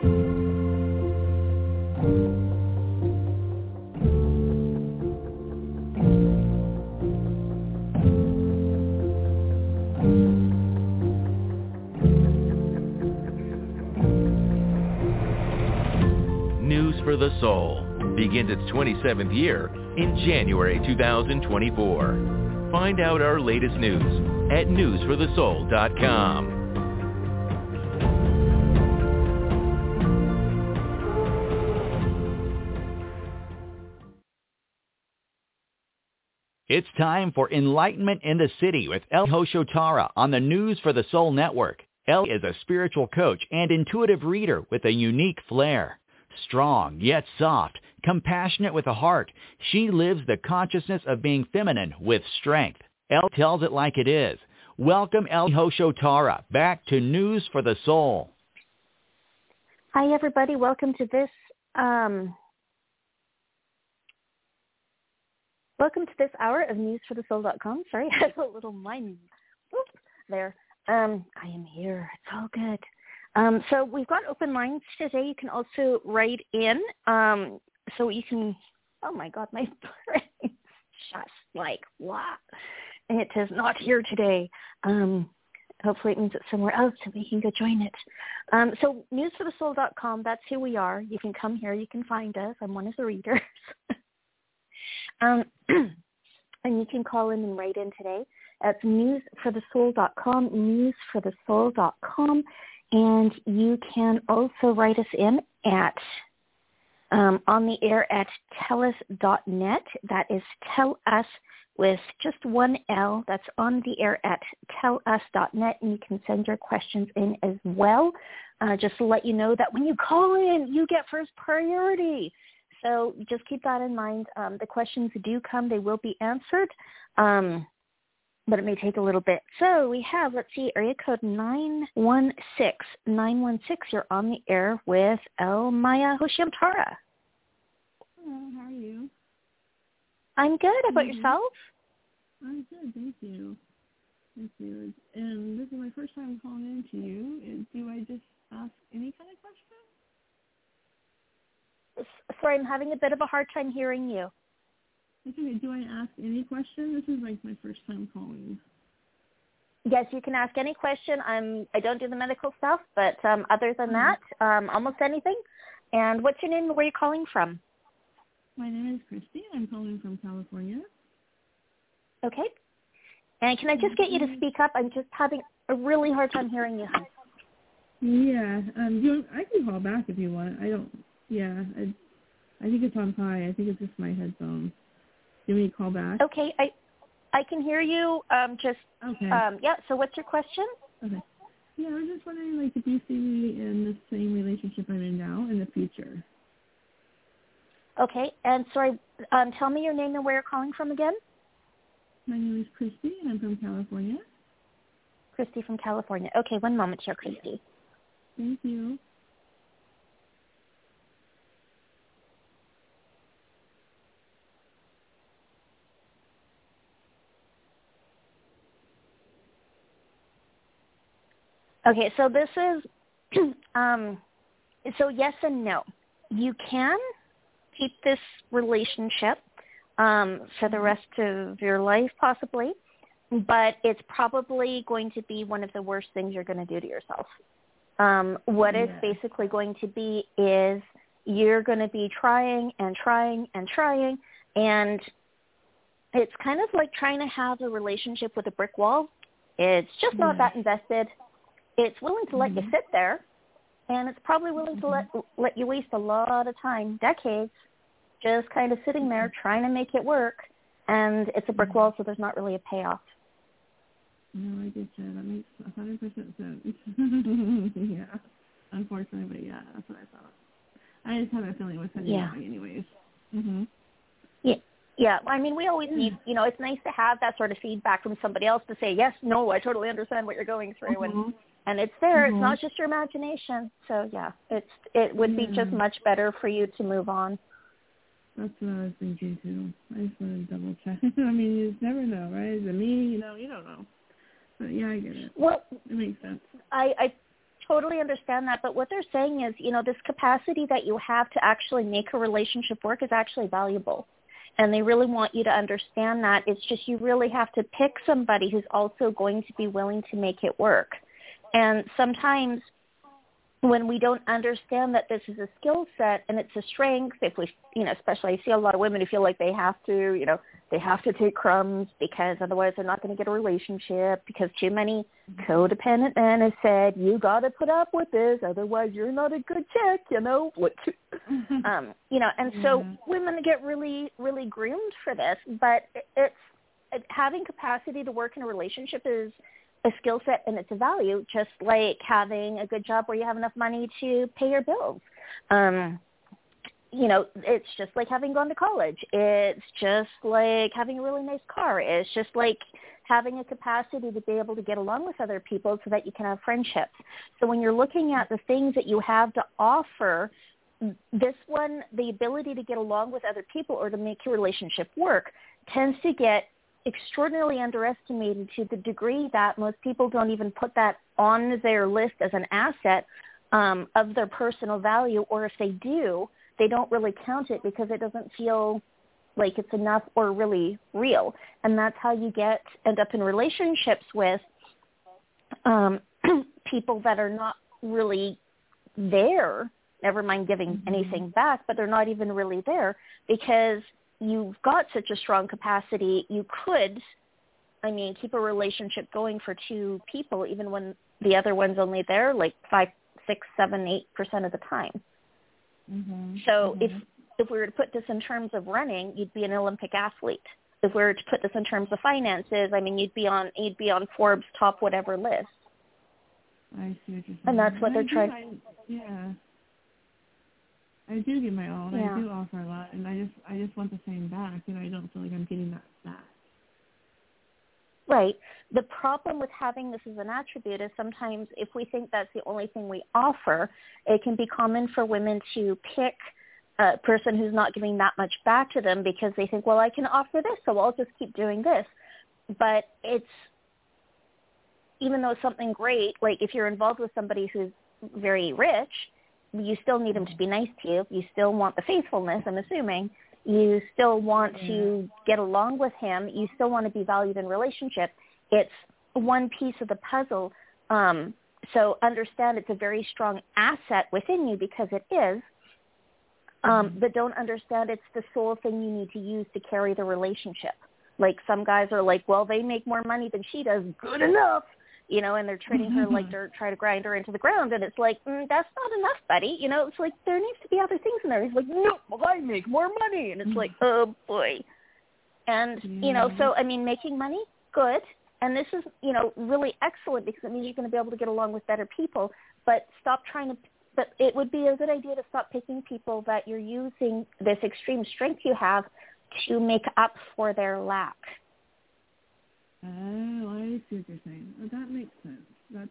News for the Soul begins its 27th year in January 2024. Find out our latest news at newsforthesoul.com. It's time for Enlightenment in the City with Elle Hoshotara on the News for the Soul Network. Elle is a spiritual coach and intuitive reader with a unique flair. Strong yet soft, compassionate with a heart, she lives the consciousness of being feminine with strength. Elle tells it like it is. Welcome Elle Hoshotara back to News for the Soul. Hi, everybody. Welcome to this. Um, welcome to this hour of newsforthesoul.com. Sorry, I have a little mind whoop, there. Um, I am here. It's all good. Um, so we've got open lines today. You can also write in. Um, so you can. Oh my God, my brain just like what? It is not here today. Um, hopefully it means it's somewhere else and we can go join it. Um, so newsforthesoul.com, that's who we are. You can come here. You can find us. I'm one of the readers. um, and you can call in and write in today. That's newsforthesoul.com, newsforthesoul.com. And you can also write us in at um, on the air at tellus.net. That is tell us with just one L. That's on the air at tellus.net, and you can send your questions in as well. Uh, just to let you know that when you call in, you get first priority. So just keep that in mind. Um, the questions do come; they will be answered, um, but it may take a little bit. So we have, let's see, area code nine one six nine one six. You're on the air with Elle Maya Hoshiamtara. Hello, how are you? I'm good. How about Mhm. yourself? I'm good, thank you. Thank you. And this is my first time calling in to you. Do I just ask any kind of question? Sorry, I'm having a bit of a hard time hearing you. Okay. Do I ask any question? This is like my first time calling. Yes, you can ask any question. I'm I don't do the medical stuff, but um, other than that, um, almost anything. And what's your name? and Where are you calling from? My name is Christy. I'm calling from California. Okay. And can I just get you to speak up? I'm just having a really hard time hearing you. Yeah. Um. You. I can call back if you want. I don't. Yeah. I. I think it's on high. I think it's just my headphones. Give me a call back. Okay, I I can hear you. Um, just Okay. um, yeah. So what's your question? Okay. Yeah, I was just wondering, like, if you see me in the same relationship I'm in now in the future. Okay. And sorry, um, tell me your name and where you're calling from again. My name is Christy, and I'm from California. Christy from California. Okay, one moment here, Christy. Thank you. Okay, so this is um so yes and no. You can keep this relationship um for the rest of your life possibly, but it's probably going to be one of the worst things you're going to do to yourself. Um what it's basically going to be is you're going to be trying and trying and trying and it's kind of like trying to have a relationship with a brick wall. It's just not Yeah. that invested it's willing to let you Mhm. sit there and it's probably willing to let let you waste a lot of time decades just kind of sitting there trying to make it work and it's a brick wall so there's not really a payoff No, I get you. That makes a hundred percent sense. yeah. Unfortunately, but yeah, that's what I thought. I just have a feeling it was heading Yeah. that way anyways. Mhm. yeah yeah i mean we always need you know it's nice to have that sort of feedback from somebody else to say yes no i totally understand what you're going through and Mhm. And it's there Mhm. it's not just your imagination so yeah it's it would be just much better for you to move on That's what I was thinking too. I just want to double check. I mean, you just never know, right? Is it me? You know, you don't know. But yeah, I get it. well It makes sense. I, I totally understand that, but what they're saying is, you know, this capacity that you have to actually make a relationship work is actually valuable. And they really want you to understand that. It's just you really have to pick somebody who's also going to be willing to make it work. And sometimes when we don't understand that this is a skill set and it's a strength, if we, you know, especially I see a lot of women who feel like they have to, you know, they have to take crumbs because otherwise they're not going to get a relationship because too many codependent men have said you got to put up with this otherwise you're not a good chick you know? What um you know and so mm-hmm. women get really really groomed for this but it's it, having capacity to work in a relationship is a skill set and it's a value just like having a good job where you have enough money to pay your bills um you know, it's just like having gone to college. It's just like having a really nice car. It's just like having a capacity to be able to get along with other people so that you can have friendships. So when you're looking at the things that you have to offer, this one, the ability to get along with other people or to make your relationship work tends to get extraordinarily underestimated to the degree that most people don't even put that on their list as an asset um, of their personal value, or if they do, they don't really count it because it doesn't feel like it's enough or really real. And that's how you get end up in relationships with um, people that are not really there. Never mind giving mm-hmm. anything back, but they're not even really there because you've got such a strong capacity. You could, I mean, keep a relationship going for two people, even when the other one's only there like five, six, seven, eight percent of the time. Mm-hmm. So mm-hmm. if if we were to put this in terms of running, you'd be an Olympic athlete. If we were to put this in terms of finances, I mean, you'd be on you'd be on Forbes top whatever list. I see what you're saying. And that's what they're trying. Yeah. I do give my all. Yeah. I do offer a lot, and I just I just want the same back, and I don't feel like I'm getting that back. Right. The problem with having this as an attribute is sometimes if we think that's the only thing we offer, it can be common for women to pick a person who's not giving that much back to them because they think, well, I can offer this, so I'll just keep doing this. But it's, even though it's something great, like if you're involved with somebody who's very rich, you still need him to be nice to you. You still want the faithfulness, I'm assuming you still want yeah. to get along with him, you still want to be valued in relationship. It's one piece of the puzzle. Um, so understand it's a very strong asset within you because it is. Um, mm-hmm. but don't understand it's the sole thing you need to use to carry the relationship. Like some guys are like, well, they make more money than she does. Good enough you know, and they're treating her like dirt, try to grind her into the ground, and it's like, mm, that's not enough, buddy. You know, it's like there needs to be other things in there. He's like, no, well, I make more money, and it's like, oh boy. And you know, so I mean, making money, good, and this is you know really excellent because it means you're going to be able to get along with better people. But stop trying to. But it would be a good idea to stop picking people that you're using this extreme strength you have to make up for their lack. Oh, I see what you're saying. Oh, that makes sense. That's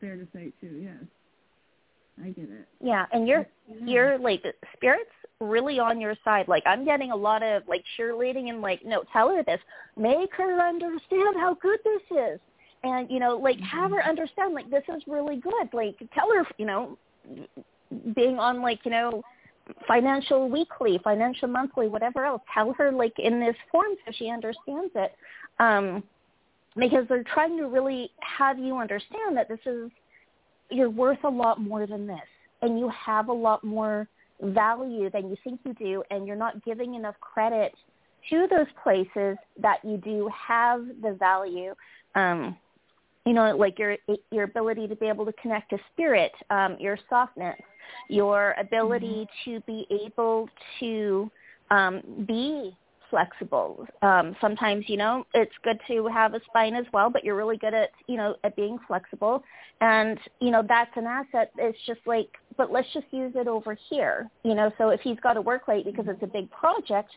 fair to say too. Yes, I get it. Yeah, and you're yeah. you're like spirits really on your side. Like I'm getting a lot of like cheerleading and like, no, tell her this, make her understand how good this is, and you know, like mm-hmm. have her understand like this is really good. Like tell her, you know, being on like you know financial weekly, financial monthly, whatever else. Tell her like in this form so she understands it. Um, because they're trying to really have you understand that this is you're worth a lot more than this and you have a lot more value than you think you do and you're not giving enough credit to those places that you do have the value um you know like your your ability to be able to connect to spirit um your softness your ability mm-hmm. to be able to um be flexible. Um, sometimes, you know, it's good to have a spine as well, but you're really good at, you know, at being flexible. And, you know, that's an asset. It's just like, but let's just use it over here, you know, so if he's got to work late because it's a big project,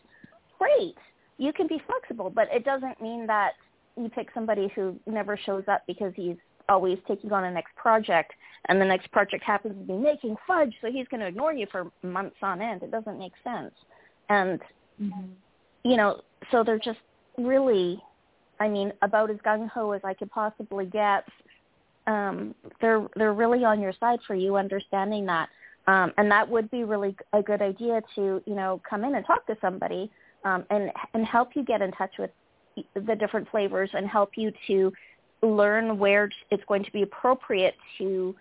great. You can be flexible, but it doesn't mean that you pick somebody who never shows up because he's always taking on a next project and the next project happens to be making fudge so he's going to ignore you for months on end it doesn't make sense and mm-hmm you know, so they're just really, I mean, about as gung ho as I could possibly get. um, they're they're really on your side for you understanding that. Um, and that would be really a good idea to you know come in and talk to somebody um, and and help you get in touch with the different flavors and help you to learn where it's going to be appropriate to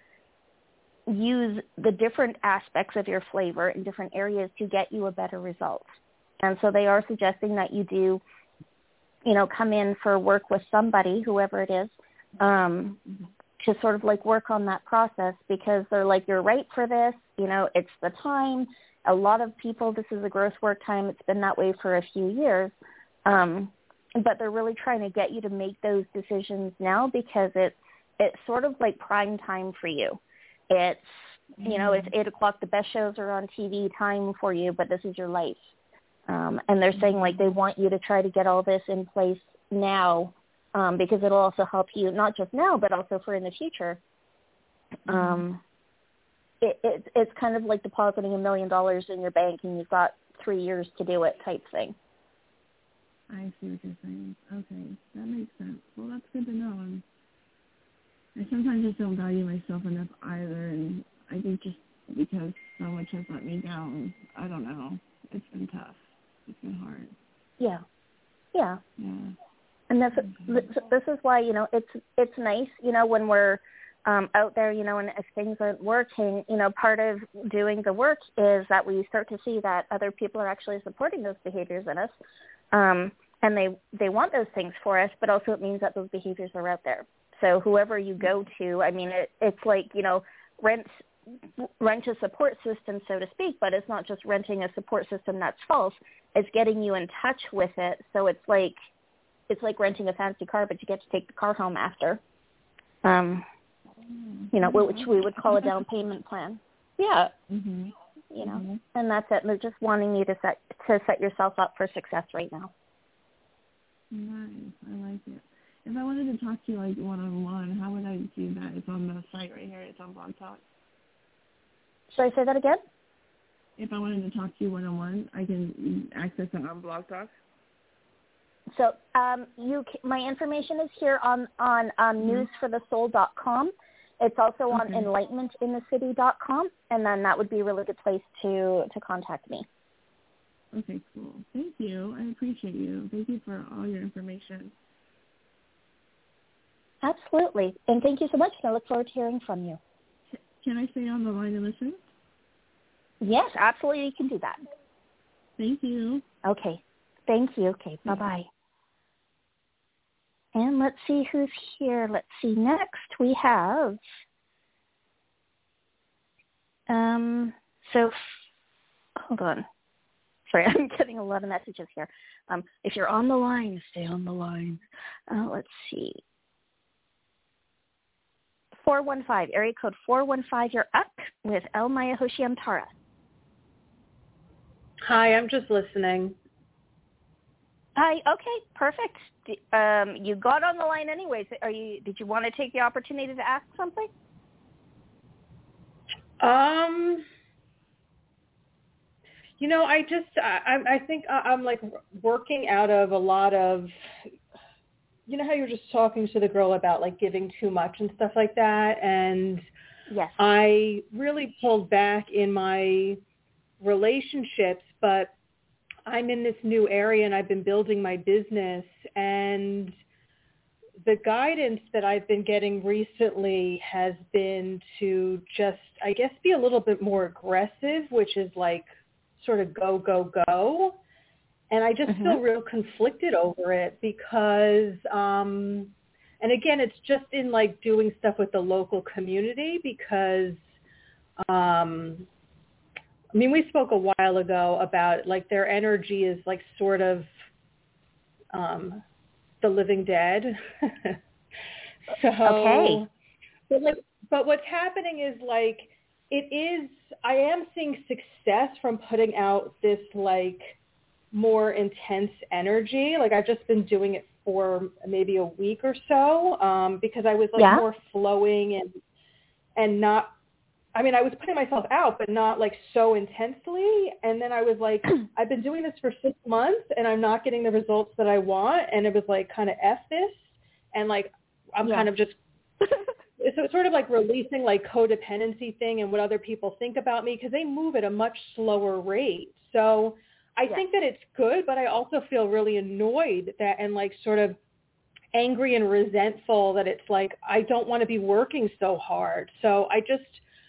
use the different aspects of your flavor in different areas to get you a better result. And so they are suggesting that you do, you know, come in for work with somebody, whoever it is, um, to sort of like work on that process because they're like, you're right for this, you know, it's the time. A lot of people, this is a growth work time. It's been that way for a few years. Um, but they're really trying to get you to make those decisions now because it's it's sort of like prime time for you. It's you know, it's eight o'clock. The best shows are on TV time for you, but this is your life. Um, and they're saying like they want you to try to get all this in place now um, because it'll also help you not just now but also for in the future. Um, it, it, it's kind of like depositing a million dollars in your bank and you've got three years to do it type thing. I see what you're saying. Okay, that makes sense. Well, that's good to know. And I sometimes just don't value myself enough either, and I think just because so much has let me down, I don't know. It's been tough. It's been hard. Yeah. Yeah. Yeah. And this this is why you know it's it's nice you know when we're um, out there you know and if things aren't working you know part of doing the work is that we start to see that other people are actually supporting those behaviors in us um, and they they want those things for us, but also it means that those behaviors are out there. So whoever you go to, I mean, it, it's like you know, rent rent a support system, so to speak, but it's not just renting a support system that's false. It's getting you in touch with it. So it's like it's like renting a fancy car, but you get to take the car home after. Um, you know, which we would call a down payment plan. Yeah. Mm-hmm you know, mm-hmm. and that's it. They're just wanting you to set to set yourself up for success right now. Nice, I like it. If I wanted to talk to you like one on one, how would I do that? It's on the site right here. It's on Blog Talk. Should I say that again? If I wanted to talk to you one on one, I can access it on Blog Talk. So um, you, my information is here on on um, mm-hmm. newsforthesoul.com. It's also on okay. enlightenmentinthecity.com, and then that would be a really good place to to contact me. Okay, cool. Thank you. I appreciate you. Thank you for all your information. Absolutely. And thank you so much. I look forward to hearing from you. Can I stay on the line and listen? Yes, absolutely. You can do that. Thank you. Okay. Thank you. Okay. Bye-bye. And let's see who's here. Let's see. Next we have, um, so hold on. Sorry, I'm getting a lot of messages here. Um, if you're on the line, stay on the line. Uh, let's see. 415, area code 415, you're up with Elle Maya Hoshiam Tara. Hi, I'm just listening. Hi, okay, perfect um, you got on the line anyways. Are you? Did you want to take the opportunity to ask something? Um, you know, I just I I think I'm like working out of a lot of you know how you were just talking to the girl about like giving too much and stuff like that and yes I really pulled back in my relationships but I'm in this new area and I've been building my business and the guidance that I've been getting recently has been to just, I guess, be a little bit more aggressive, which is like sort of go, go, go. And I just mm-hmm. feel real conflicted over it because, um, and again, it's just in like doing stuff with the local community because, um, I mean, we spoke a while ago about like their energy is like sort of um, the living dead. so, okay. But, like, but what's happening is like it is. I am seeing success from putting out this like more intense energy. Like I've just been doing it for maybe a week or so um, because I was like yeah. more flowing and and not I mean, I was putting myself out, but not like so intensely. And then I was like, I've been doing this for six months and I'm not getting the results that I want. And it was like kind of F this. And like, I'm yeah. kind of just, so it's sort of like releasing like codependency thing and what other people think about me because they move at a much slower rate. So I yes. think that it's good, but I also feel really annoyed that and like sort of angry and resentful that it's like I don't want to be working so hard. So I just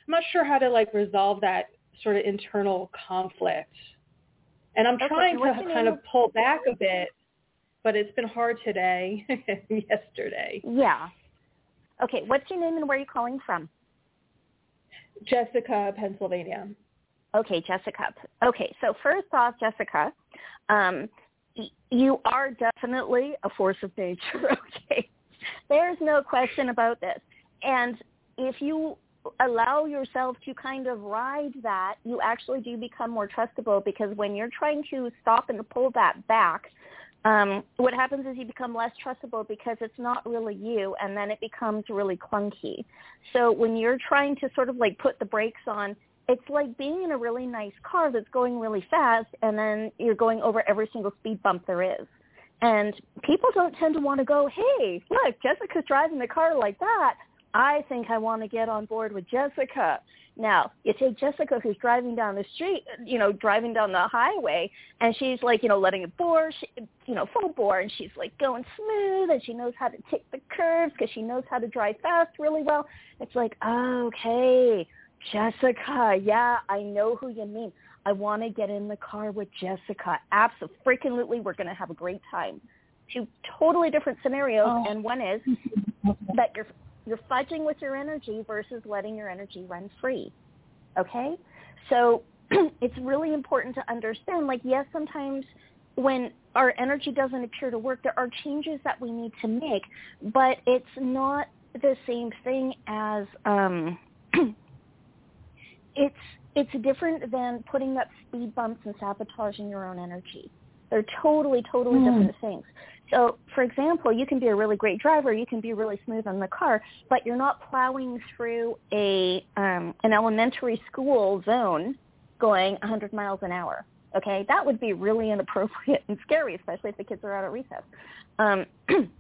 not sure how to like resolve that sort of internal conflict. And I'm okay, trying to kind of pull back a bit, but it's been hard today, and yesterday. Yeah. Okay, what's your name and where are you calling from? Jessica, Pennsylvania. Okay, Jessica. Okay, so first off, Jessica, um, you are definitely a force of nature. Okay, there's no question about this. And if you allow yourself to kind of ride that, you actually do become more trustable because when you're trying to stop and pull that back, um, what happens is you become less trustable because it's not really you and then it becomes really clunky. So when you're trying to sort of like put the brakes on, it's like being in a really nice car that's going really fast and then you're going over every single speed bump there is. And people don't tend to want to go, hey, look, Jessica's driving the car like that. I think I want to get on board with Jessica. Now, you take Jessica who's driving down the street, you know, driving down the highway, and she's like, you know, letting it bore, she, you know, full bore, and she's like going smooth, and she knows how to take the curves because she knows how to drive fast really well. It's like, okay, Jessica, yeah, I know who you mean. I want to get in the car with Jessica. Absolutely, Freaking literally, we're going to have a great time. Two totally different scenarios, oh. and one is that you're you're fudging with your energy versus letting your energy run free. Okay? So it's really important to understand, like, yes, sometimes when our energy doesn't appear to work, there are changes that we need to make, but it's not the same thing as um, it's it's different than putting up speed bumps and sabotaging your own energy. They're totally, totally mm. different things. So, for example, you can be a really great driver, you can be really smooth on the car, but you're not plowing through a um, an elementary school zone going 100 miles an hour. Okay, that would be really inappropriate and scary, especially if the kids are out at recess. Um,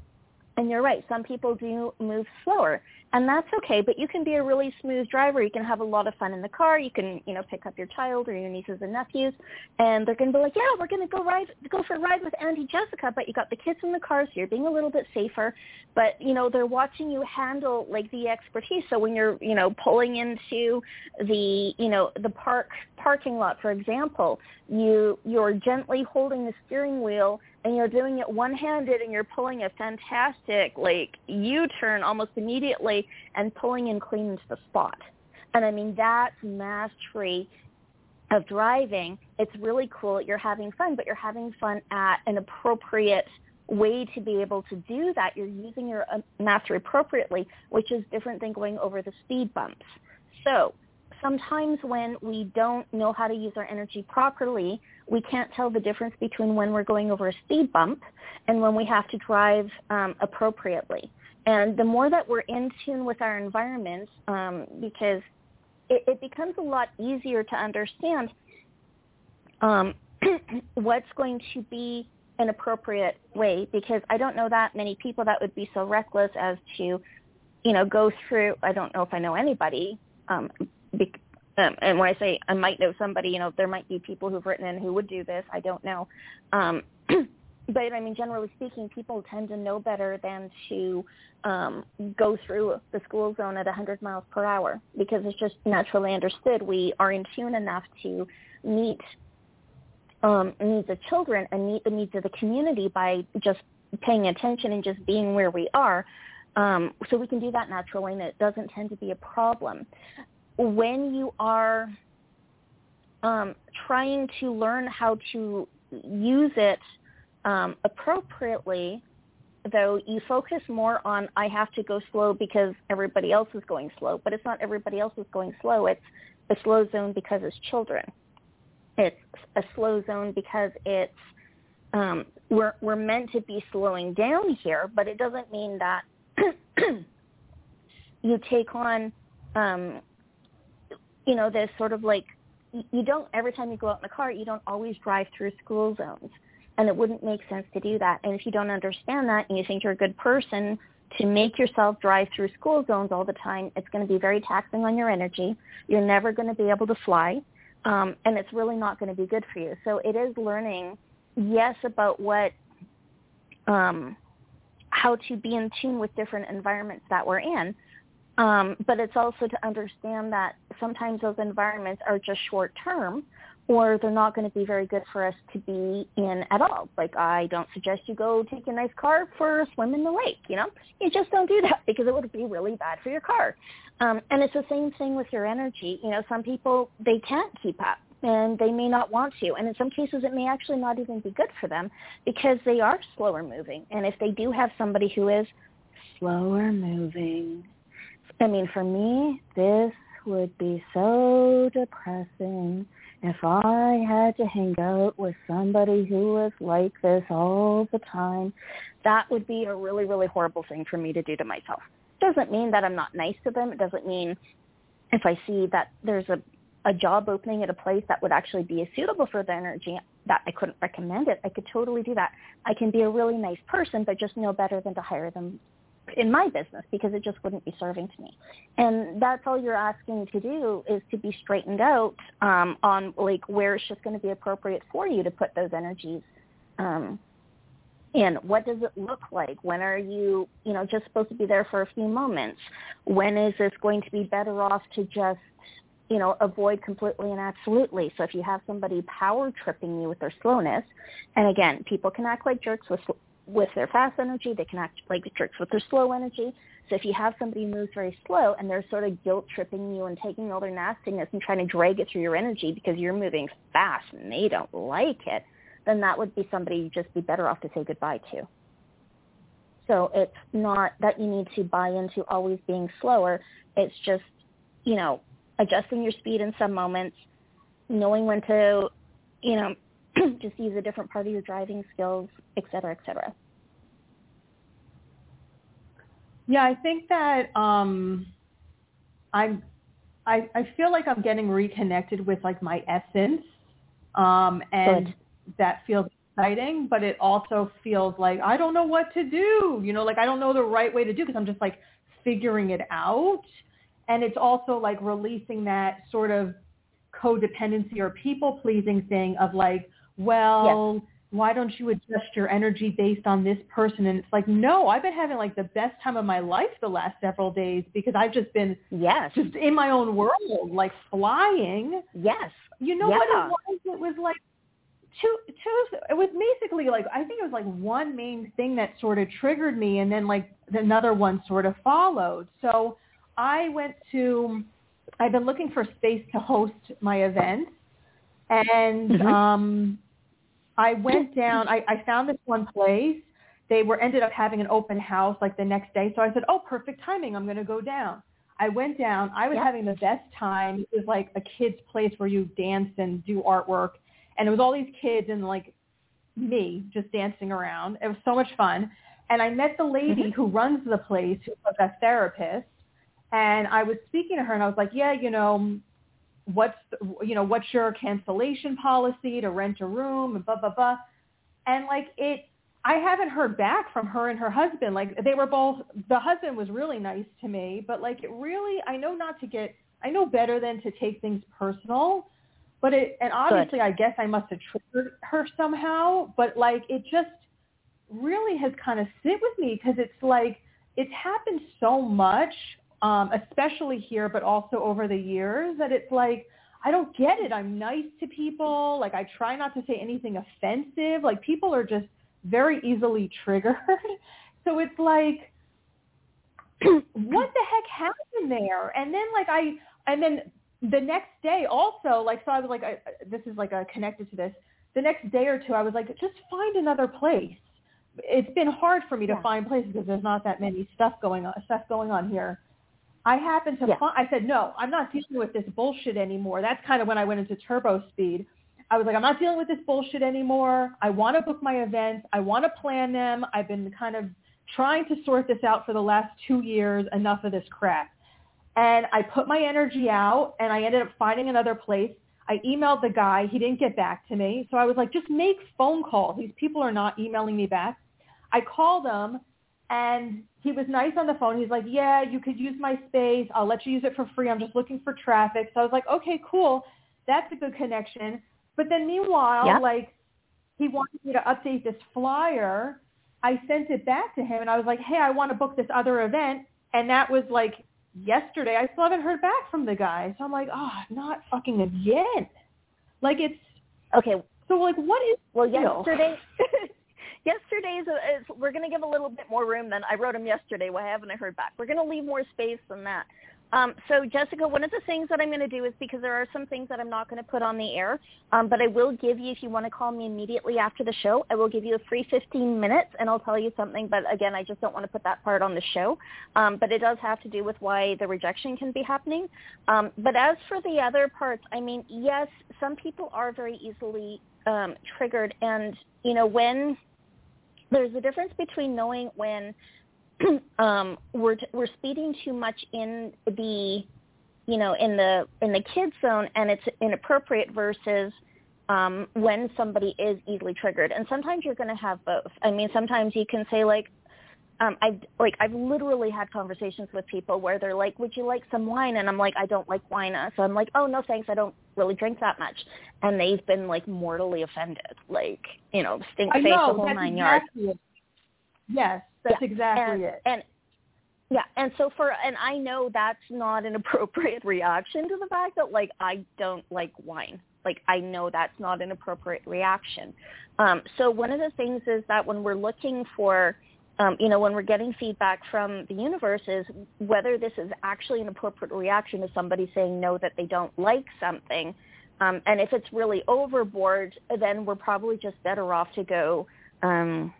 and you're right, some people do move slower and that's okay. But you can be a really smooth driver. You can have a lot of fun in the car. You can, you know, pick up your child or your nieces and nephews, and they're going to be like, yeah, we're going to go ride, go for a ride with Auntie Jessica. But you got the kids in the car, so you're being a little bit safer. But you know, they're watching you handle like the expertise. So when you're, you know, pulling into the, you know, the park parking lot, for example, you you're gently holding the steering wheel and you're doing it one-handed and you're pulling a fantastic like U-turn almost immediately and pulling in clean into the spot. And I mean, that's mastery of driving. It's really cool. You're having fun, but you're having fun at an appropriate way to be able to do that. You're using your uh, mastery appropriately, which is different than going over the speed bumps. So sometimes when we don't know how to use our energy properly, we can't tell the difference between when we're going over a speed bump and when we have to drive um, appropriately. And the more that we're in tune with our environment, um, because it, it becomes a lot easier to understand um, what's going to be an appropriate way because I don't know that many people that would be so reckless as to, you know, go through, I don't know if I know anybody, um, be, um, and when I say I might know somebody, you know, there might be people who've written in who would do this. I don't know. Um, but I mean, generally speaking, people tend to know better than to um, go through the school zone at 100 miles per hour because it's just naturally understood. We are in tune enough to meet um, needs of children and meet the needs of the community by just paying attention and just being where we are. Um, so we can do that naturally, and it doesn't tend to be a problem when you are um, trying to learn how to use it um, appropriately, though you focus more on I have to go slow because everybody else is going slow, but it's not everybody else is going slow. It's a slow zone because it's children. It's a slow zone because it's um, we're we're meant to be slowing down here, but it doesn't mean that you take on um, you know, there's sort of like you don't every time you go out in the car, you don't always drive through school zones, and it wouldn't make sense to do that. And if you don't understand that and you think you're a good person, to make yourself drive through school zones all the time, it's going to be very taxing on your energy. You're never going to be able to fly, um, and it's really not going to be good for you. So it is learning, yes, about what, um, how to be in tune with different environments that we're in, um, but it's also to understand that sometimes those environments are just short term or they're not going to be very good for us to be in at all. Like I don't suggest you go take a nice car for a swim in the lake, you know? You just don't do that because it would be really bad for your car. Um, and it's the same thing with your energy. You know, some people, they can't keep up and they may not want to. And in some cases, it may actually not even be good for them because they are slower moving. And if they do have somebody who is slower moving, I mean, for me, this would be so depressing if I had to hang out with somebody who was like this all the time, that would be a really, really horrible thing for me to do to myself. Doesn't mean that I'm not nice to them. It doesn't mean if I see that there's a, a job opening at a place that would actually be suitable for the energy that I couldn't recommend it. I could totally do that. I can be a really nice person, but just know better than to hire them in my business because it just wouldn't be serving to me. And that's all you're asking to do is to be straightened out um, on like where it's just going to be appropriate for you to put those energies um, in. What does it look like? When are you, you know, just supposed to be there for a few moments? When is this going to be better off to just you know, avoid completely and absolutely. So if you have somebody power tripping you with their slowness, and again, people can act like jerks with with their fast energy. They can act like jerks with their slow energy. So if you have somebody who moves very slow and they're sort of guilt tripping you and taking all their nastiness and trying to drag it through your energy because you're moving fast and they don't like it, then that would be somebody you'd just be better off to say goodbye to. So it's not that you need to buy into always being slower. It's just, you know, adjusting your speed in some moments, knowing when to, you know, just use a different part of your driving skills, et cetera, et cetera. Yeah, I think that um, I'm. I, I feel like I'm getting reconnected with like my essence, um, and Good. that feels exciting. But it also feels like I don't know what to do. You know, like I don't know the right way to do because I'm just like figuring it out. And it's also like releasing that sort of codependency or people pleasing thing of like, well, yes. why don't you adjust your energy based on this person? And it's like, no, I've been having like the best time of my life the last several days because I've just been yes. just in my own world, like flying. Yes. You know yeah. what it was? It was like two two it was basically like I think it was like one main thing that sort of triggered me and then like another one sort of followed. So I went to I've been looking for space to host my event and mm-hmm. um I went down. I, I found this one place. They were ended up having an open house like the next day. So I said, "Oh, perfect timing. I'm going to go down." I went down. I was yep. having the best time. It was like a kids' place where you dance and do artwork, and it was all these kids and like me just dancing around. It was so much fun. And I met the lady mm-hmm. who runs the place, who's a therapist. And I was speaking to her, and I was like, "Yeah, you know, what's you know what's your cancellation policy to rent a room and blah blah blah and like it i haven't heard back from her and her husband like they were both the husband was really nice to me but like it really i know not to get i know better than to take things personal but it and obviously Good. i guess i must have triggered her somehow but like it just really has kind of sit with me because it's like it's happened so much um, especially here, but also over the years, that it's like, I don't get it. I'm nice to people. Like I try not to say anything offensive. Like people are just very easily triggered. so it's like, what the heck happened there? And then like I, and then the next day also, like, so I was like, I, this is like a connected to this. The next day or two, I was like, just find another place. It's been hard for me to yeah. find places because there's not that many stuff going on, stuff going on here. I happened to yeah. find, I said, no, I'm not dealing with this bullshit anymore. That's kind of when I went into turbo speed. I was like, I'm not dealing with this bullshit anymore. I want to book my events. I want to plan them. I've been kind of trying to sort this out for the last two years. Enough of this crap. And I put my energy out and I ended up finding another place. I emailed the guy. He didn't get back to me. So I was like, just make phone calls. These people are not emailing me back. I called them And he was nice on the phone. He's like, yeah, you could use my space. I'll let you use it for free. I'm just looking for traffic. So I was like, okay, cool. That's a good connection. But then meanwhile, like he wanted me to update this flyer. I sent it back to him and I was like, hey, I want to book this other event. And that was like yesterday. I still haven't heard back from the guy. So I'm like, oh, not fucking again. Like it's, Okay, so like what is well, yesterday, yesterday's is we're going to give a little bit more room than I wrote him yesterday. Why haven't I heard back? We're going to leave more space than that. Um, so Jessica, one of the things that I'm going to do is because there are some things that I'm not going to put on the air, um, but I will give you if you want to call me immediately after the show, I will give you a free 15 minutes and I'll tell you something. But again, I just don't want to put that part on the show. Um, but it does have to do with why the rejection can be happening. Um, but as for the other parts, I mean, yes, some people are very easily um, triggered, and you know when there's a difference between knowing when um, we're t- we're speeding too much in the you know in the in the kid zone and it's inappropriate versus um, when somebody is easily triggered. And sometimes you're going to have both. I mean, sometimes you can say like. Um, I've like I've literally had conversations with people where they're like, "Would you like some wine?" And I'm like, "I don't like wine." So I'm like, "Oh no, thanks. I don't really drink that much." And they've been like mortally offended, like you know, stink face, know, the whole nine yards. it. Yes, that's Yeah, exactly and, it. And yeah, and so for and I know that's not an appropriate reaction to the fact that like I don't like wine. Like I know that's not an appropriate reaction. Um, so one of the things is that when we're looking for um, you know, when we're getting feedback from the universe is whether this is actually an appropriate reaction to somebody saying no that they don't like something. Um, and if it's really overboard, then we're probably just better off to go um,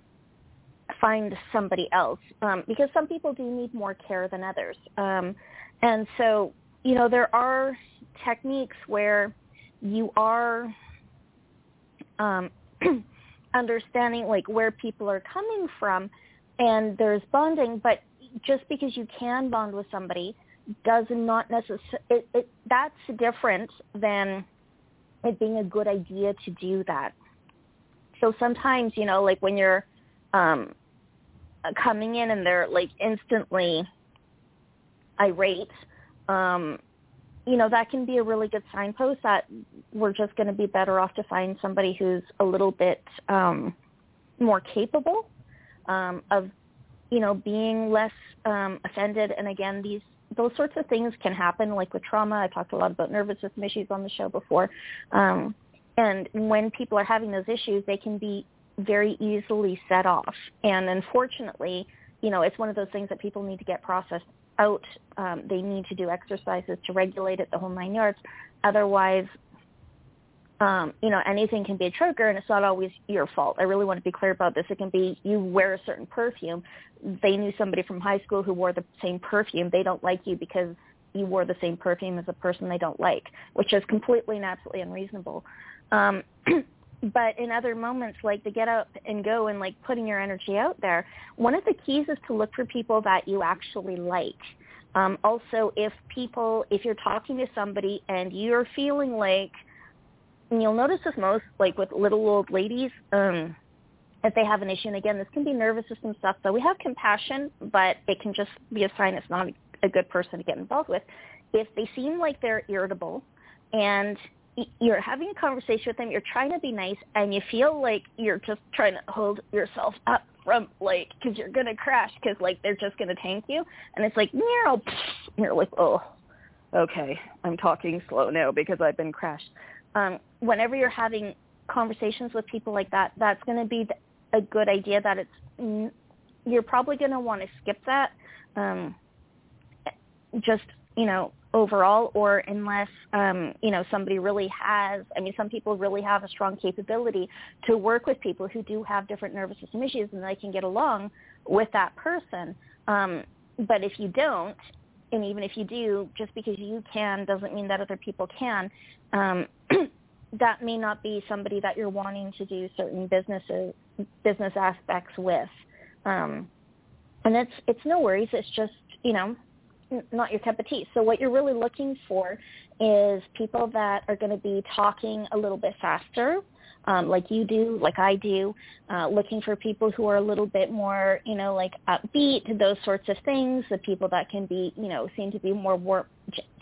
find somebody else um, because some people do need more care than others. Um, and so, you know, there are techniques where you are um, understanding like where people are coming from and there's bonding, but just because you can bond with somebody does not necessarily, that's different than it being a good idea to do that. So sometimes, you know, like when you're um, coming in and they're like instantly irate, um, you know, that can be a really good signpost that we're just going to be better off to find somebody who's a little bit um, more capable um, of, you know, being less um, offended. And again, these those sorts of things can happen, like with trauma. I talked a lot about nervous system issues on the show before. Um, and when people are having those issues, they can be very easily set off. And unfortunately, you know, it's one of those things that people need to get processed out. Um, they need to do exercises to regulate it the whole nine yards. Otherwise, um, you know, anything can be a trigger, and it's not always your fault. I really want to be clear about this. It can be you wear a certain perfume. They knew somebody from high school who wore the same perfume. They don't like you because you wore the same perfume as a person they don't like, which is completely and absolutely unreasonable. Um, but in other moments, like to get up and go and like putting your energy out there, one of the keys is to look for people that you actually like. Um, also, if people, if you're talking to somebody and you're feeling like and you'll notice this most like with little old ladies um if they have an issue and again this can be nervous system stuff so we have compassion but it can just be a sign it's not a good person to get involved with. If they seem like they're irritable and you're having a conversation with them you're trying to be nice and you feel like you're just trying to hold yourself up from like because you're gonna crash because like they're just gonna tank you and it's like meow and you're like oh okay i'm talking slow now because i've been crashed um, whenever you're having conversations with people like that, that's going to be a good idea. That it's you're probably going to want to skip that, um, just you know overall, or unless um, you know somebody really has. I mean, some people really have a strong capability to work with people who do have different nervous system issues, and they can get along with that person. Um, but if you don't, and even if you do, just because you can doesn't mean that other people can. Um, that may not be somebody that you're wanting to do certain businesses business aspects with. Um, and it's it's no worries. It's just you know not your cup of tea. So what you're really looking for is people that are going to be talking a little bit faster, um, like you do, like I do, uh, looking for people who are a little bit more, you know, like upbeat, those sorts of things, the people that can be, you know, seem to be more warm,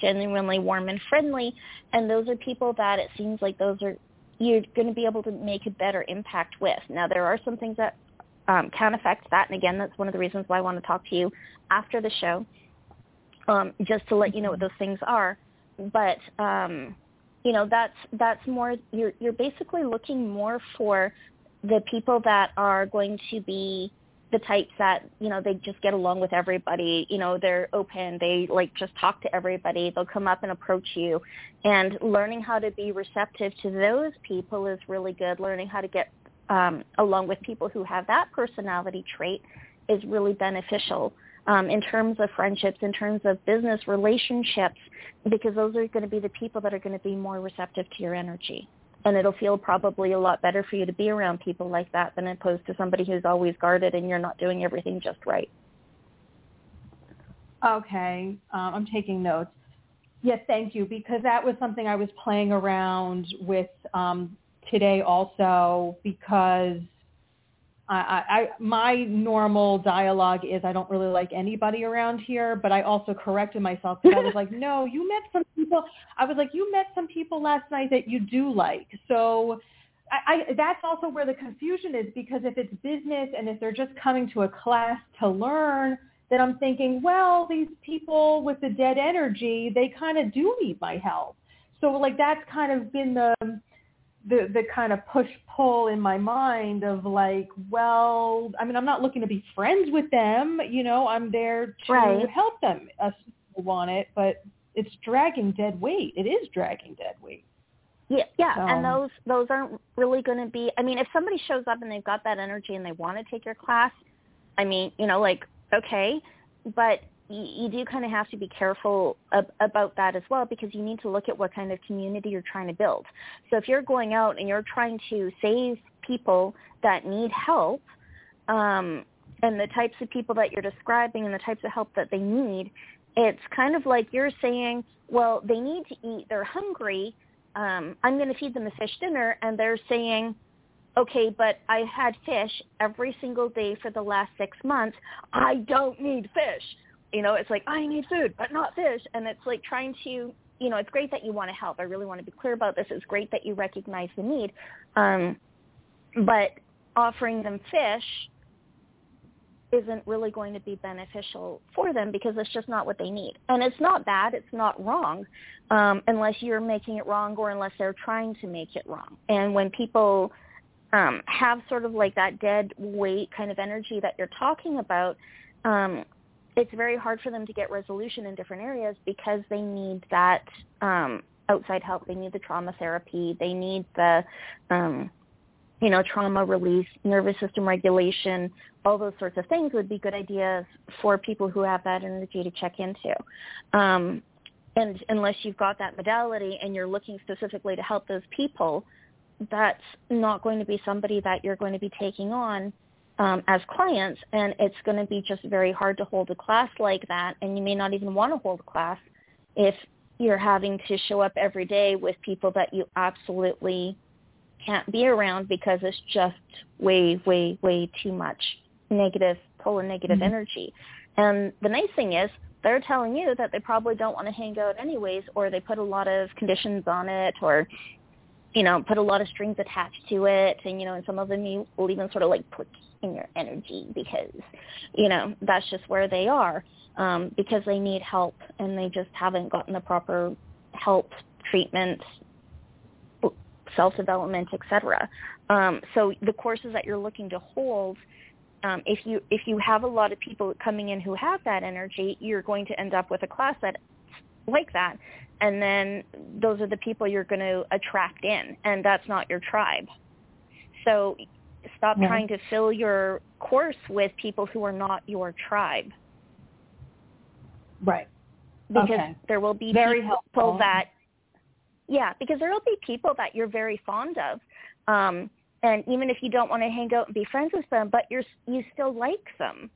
genuinely warm and friendly. And those are people that it seems like those are, you're going to be able to make a better impact with. Now, there are some things that um, can affect that. And again, that's one of the reasons why I want to talk to you after the show, um, just to let you know what those things are. But um, you know, that's that's more. You're you're basically looking more for the people that are going to be the types that you know they just get along with everybody you know they're open they like just talk to everybody they'll come up and approach you and learning how to be receptive to those people is really good learning how to get um, along with people who have that personality trait is really beneficial um, in terms of friendships, in terms of business relationships, because those are going to be the people that are going to be more receptive to your energy. And it'll feel probably a lot better for you to be around people like that than opposed to somebody who's always guarded and you're not doing everything just right. Okay, um, I'm taking notes. Yes, thank you, because that was something I was playing around with um, today also because I, I, my normal dialogue is I don't really like anybody around here, but I also corrected myself because I was like, no, you met some people. I was like, you met some people last night that you do like. So I, I, that's also where the confusion is because if it's business and if they're just coming to a class to learn, then I'm thinking, well, these people with the dead energy, they kind of do need my help. So like that's kind of been the the the kind of push pull in my mind of like, well, I mean, I'm not looking to be friends with them, you know, I'm there to right. help them they want it, but it's dragging dead weight. It is dragging dead weight. Yeah, yeah, so. and those those aren't really going to be. I mean, if somebody shows up and they've got that energy and they want to take your class, I mean, you know, like okay, but you, do kind of have to be careful ab- about that as well because you need to look at what kind of community you're trying to build. So if you're going out and you're trying to save people that need help, um, and the types of people that you're describing and the types of help that they need, it's kind of like you're saying, well, they need to eat, they're hungry, um, I'm going to feed them a fish dinner, and they're saying, okay, but I had fish every single day for the last six months. I don't need fish you know, it's like I need food, but not fish, and it's like trying to, you know, it's great that you want to help. I really want to be clear about this. It's great that you recognize the need, um, but offering them fish isn't really going to be beneficial for them because it's just not what they need. And it's not bad, it's not wrong, um, unless you're making it wrong or unless they're trying to make it wrong. And when people um, have sort of like that dead weight kind of energy that you're talking about, um, it's very hard for them to get resolution in different areas because they need that um, outside help. They need the trauma therapy. They need the, um, you know, trauma release, nervous system regulation. All those sorts of things would be good ideas for people who have that energy to check into. Um, and unless you've got that modality and you're looking specifically to help those people, that's not going to be somebody that you're going to be taking on um, as clients, and it's going to be just very hard to hold a class like that, and you may not even want to hold a class if you're having to show up every day with people that you absolutely can't be around because it's just way, way, way too much negative, pull and negative mm-hmm. energy. And the nice thing is they're telling you that they probably don't want to hang out anyways, or they put a lot of conditions on it, or you know, put a lot of strings attached to it, and you know, and some of them you will even sort of like put in your energy because, you know, that's just where they are um, because they need help and they just haven't gotten the proper help, treatment, self-development, etc. Um, so the courses that you're looking to hold, um, if you if you have a lot of people coming in who have that energy, you're going to end up with a class that like that and then those are the people you're going to attract in and that's not your tribe so stop yeah. trying to fill your course with people who are not your tribe right because okay. there will be very people helpful. that yeah because there will be people that you're very fond of um and even if you don't want to hang out and be friends with them but you're you still like them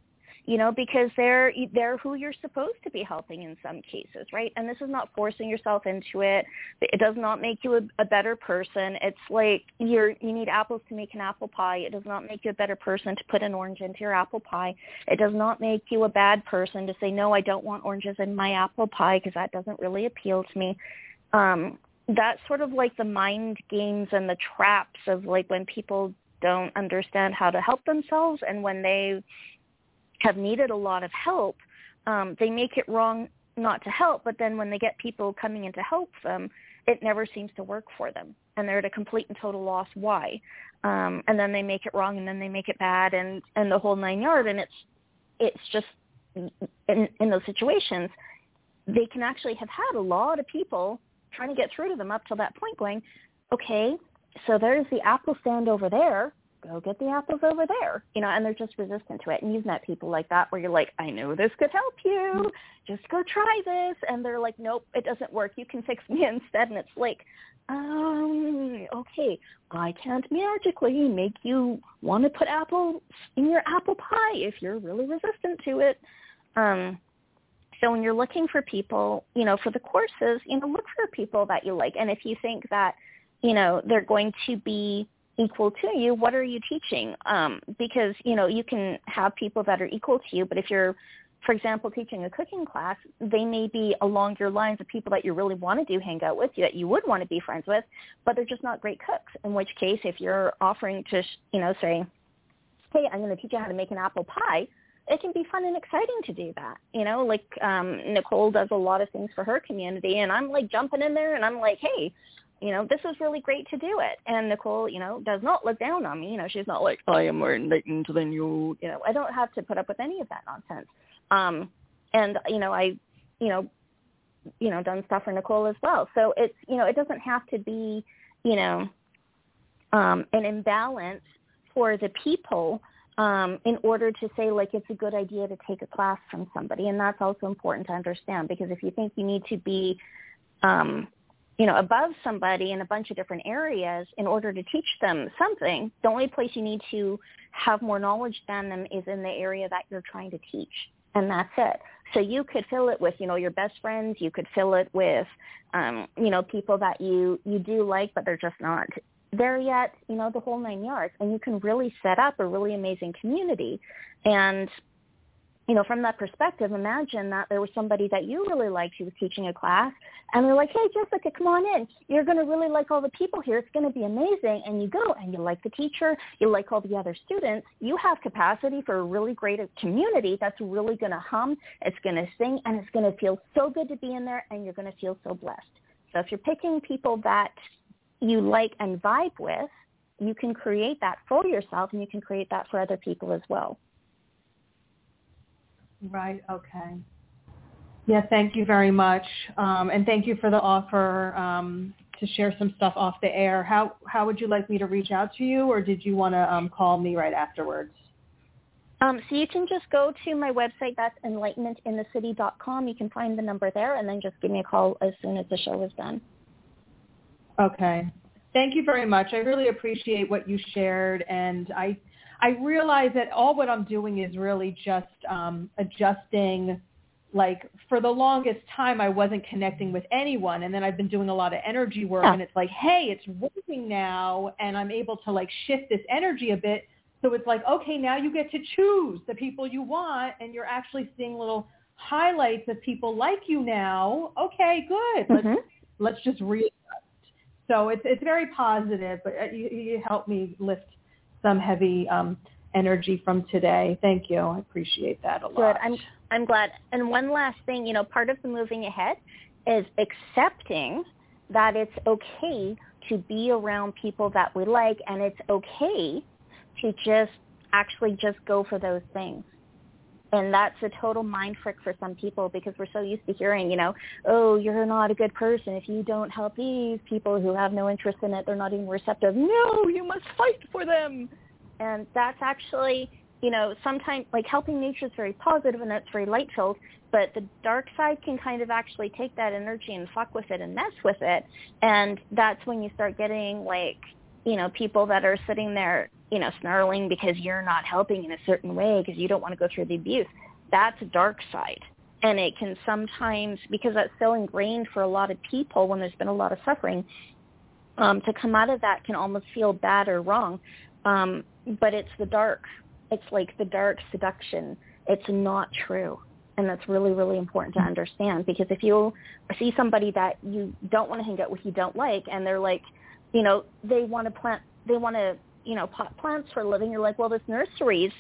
you know, because they're they're who you're supposed to be helping in some cases, right? And this is not forcing yourself into it. It does not make you a, a better person. It's like you're you need apples to make an apple pie. It does not make you a better person to put an orange into your apple pie. It does not make you a bad person to say no, I don't want oranges in my apple pie because that doesn't really appeal to me. Um, that's sort of like the mind games and the traps of like when people don't understand how to help themselves and when they have needed a lot of help, um, they make it wrong not to help, but then when they get people coming in to help them, it never seems to work for them. And they're at a complete and total loss why. Um, and then they make it wrong and then they make it bad and, and the whole nine yard and it's it's just in, in those situations they can actually have had a lot of people trying to get through to them up till that point going, Okay, so there's the apple stand over there go get the apples over there, you know, and they're just resistant to it. And you've met people like that where you're like, I know this could help you. Just go try this. And they're like, nope, it doesn't work. You can fix me instead. And it's like, um, okay, I can't magically make you want to put apples in your apple pie if you're really resistant to it. Um, so when you're looking for people, you know, for the courses, you know, look for people that you like. And if you think that, you know, they're going to be equal to you, what are you teaching? Um, because, you know, you can have people that are equal to you, but if you're, for example, teaching a cooking class, they may be along your lines of people that you really want to do hang out with, you that you would want to be friends with, but they're just not great cooks. In which case, if you're offering to, you know, say, hey, I'm going to teach you how to make an apple pie, it can be fun and exciting to do that. You know, like um Nicole does a lot of things for her community and I'm like jumping in there and I'm like, hey, you know, this is really great to do it. And Nicole, you know, does not look down on me. You know, she's not like, I am more enlightened than you. You know, I don't have to put up with any of that nonsense. Um, and, you know, I, you know, you know, done stuff for Nicole as well. So it's, you know, it doesn't have to be, you know, um, an imbalance for the people um, in order to say like it's a good idea to take a class from somebody. And that's also important to understand because if you think you need to be, um, you know, above somebody in a bunch of different areas in order to teach them something, the only place you need to have more knowledge than them is in the area that you're trying to teach. And that's it. So you could fill it with, you know, your best friends. You could fill it with, um, you know, people that you, you do like, but they're just not there yet, you know, the whole nine yards. And you can really set up a really amazing community. And you know, from that perspective, imagine that there was somebody that you really liked who was teaching a class, and they're like, hey, Jessica, come on in. You're going to really like all the people here. It's going to be amazing. And you go, and you like the teacher. You like all the other students. You have capacity for a really great community that's really going to hum. It's going to sing, and it's going to feel so good to be in there, and you're going to feel so blessed. So if you're picking people that you like and vibe with, you can create that for yourself, and you can create that for other people as well. Right. Okay. Yeah. Thank you very much, um, and thank you for the offer um, to share some stuff off the air. How how would you like me to reach out to you, or did you want to um, call me right afterwards? Um, so you can just go to my website. That's enlightenmentinthecity.com. You can find the number there, and then just give me a call as soon as the show is done. Okay. Thank you very much. I really appreciate what you shared, and I I realize that all what I'm doing is really just um, adjusting. Like for the longest time, I wasn't connecting with anyone, and then I've been doing a lot of energy work, yeah. and it's like, hey, it's working now, and I'm able to like shift this energy a bit. So it's like, okay, now you get to choose the people you want, and you're actually seeing little highlights of people like you now. Okay, good. Mm-hmm. Let's let's just readjust. So it's it's very positive, but uh, you, you help me lift some heavy um, energy from today. Thank you. I appreciate that a lot. Good. I'm I'm glad. And one last thing, you know, part of the moving ahead is accepting that it's okay to be around people that we like and it's okay to just actually just go for those things. And that's a total mind trick for some people because we're so used to hearing, you know, oh, you're not a good person if you don't help these people who have no interest in it. They're not even receptive. No, you must fight for them. And that's actually, you know, sometimes like helping nature is very positive and that's very light filled, but the dark side can kind of actually take that energy and fuck with it and mess with it. And that's when you start getting like, you know, people that are sitting there you know, snarling because you're not helping in a certain way because you don't want to go through the abuse. That's a dark side. And it can sometimes, because that's so ingrained for a lot of people when there's been a lot of suffering, um, to come out of that can almost feel bad or wrong. Um, but it's the dark. It's like the dark seduction. It's not true. And that's really, really important to understand because if you see somebody that you don't want to hang out with, you don't like, and they're like, you know, they want to plant, they want to, you know, pot plants for a living, you're like, well, this nurseries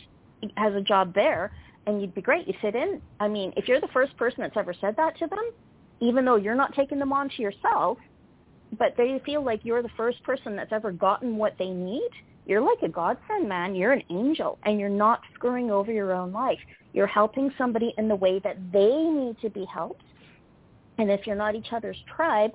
has a job there and you'd be great. You sit in. I mean, if you're the first person that's ever said that to them, even though you're not taking them on to yourself, but they feel like you're the first person that's ever gotten what they need, you're like a godsend, man. You're an angel, and you're not screwing over your own life. You're helping somebody in the way that they need to be helped. And if you're not each other's tribe,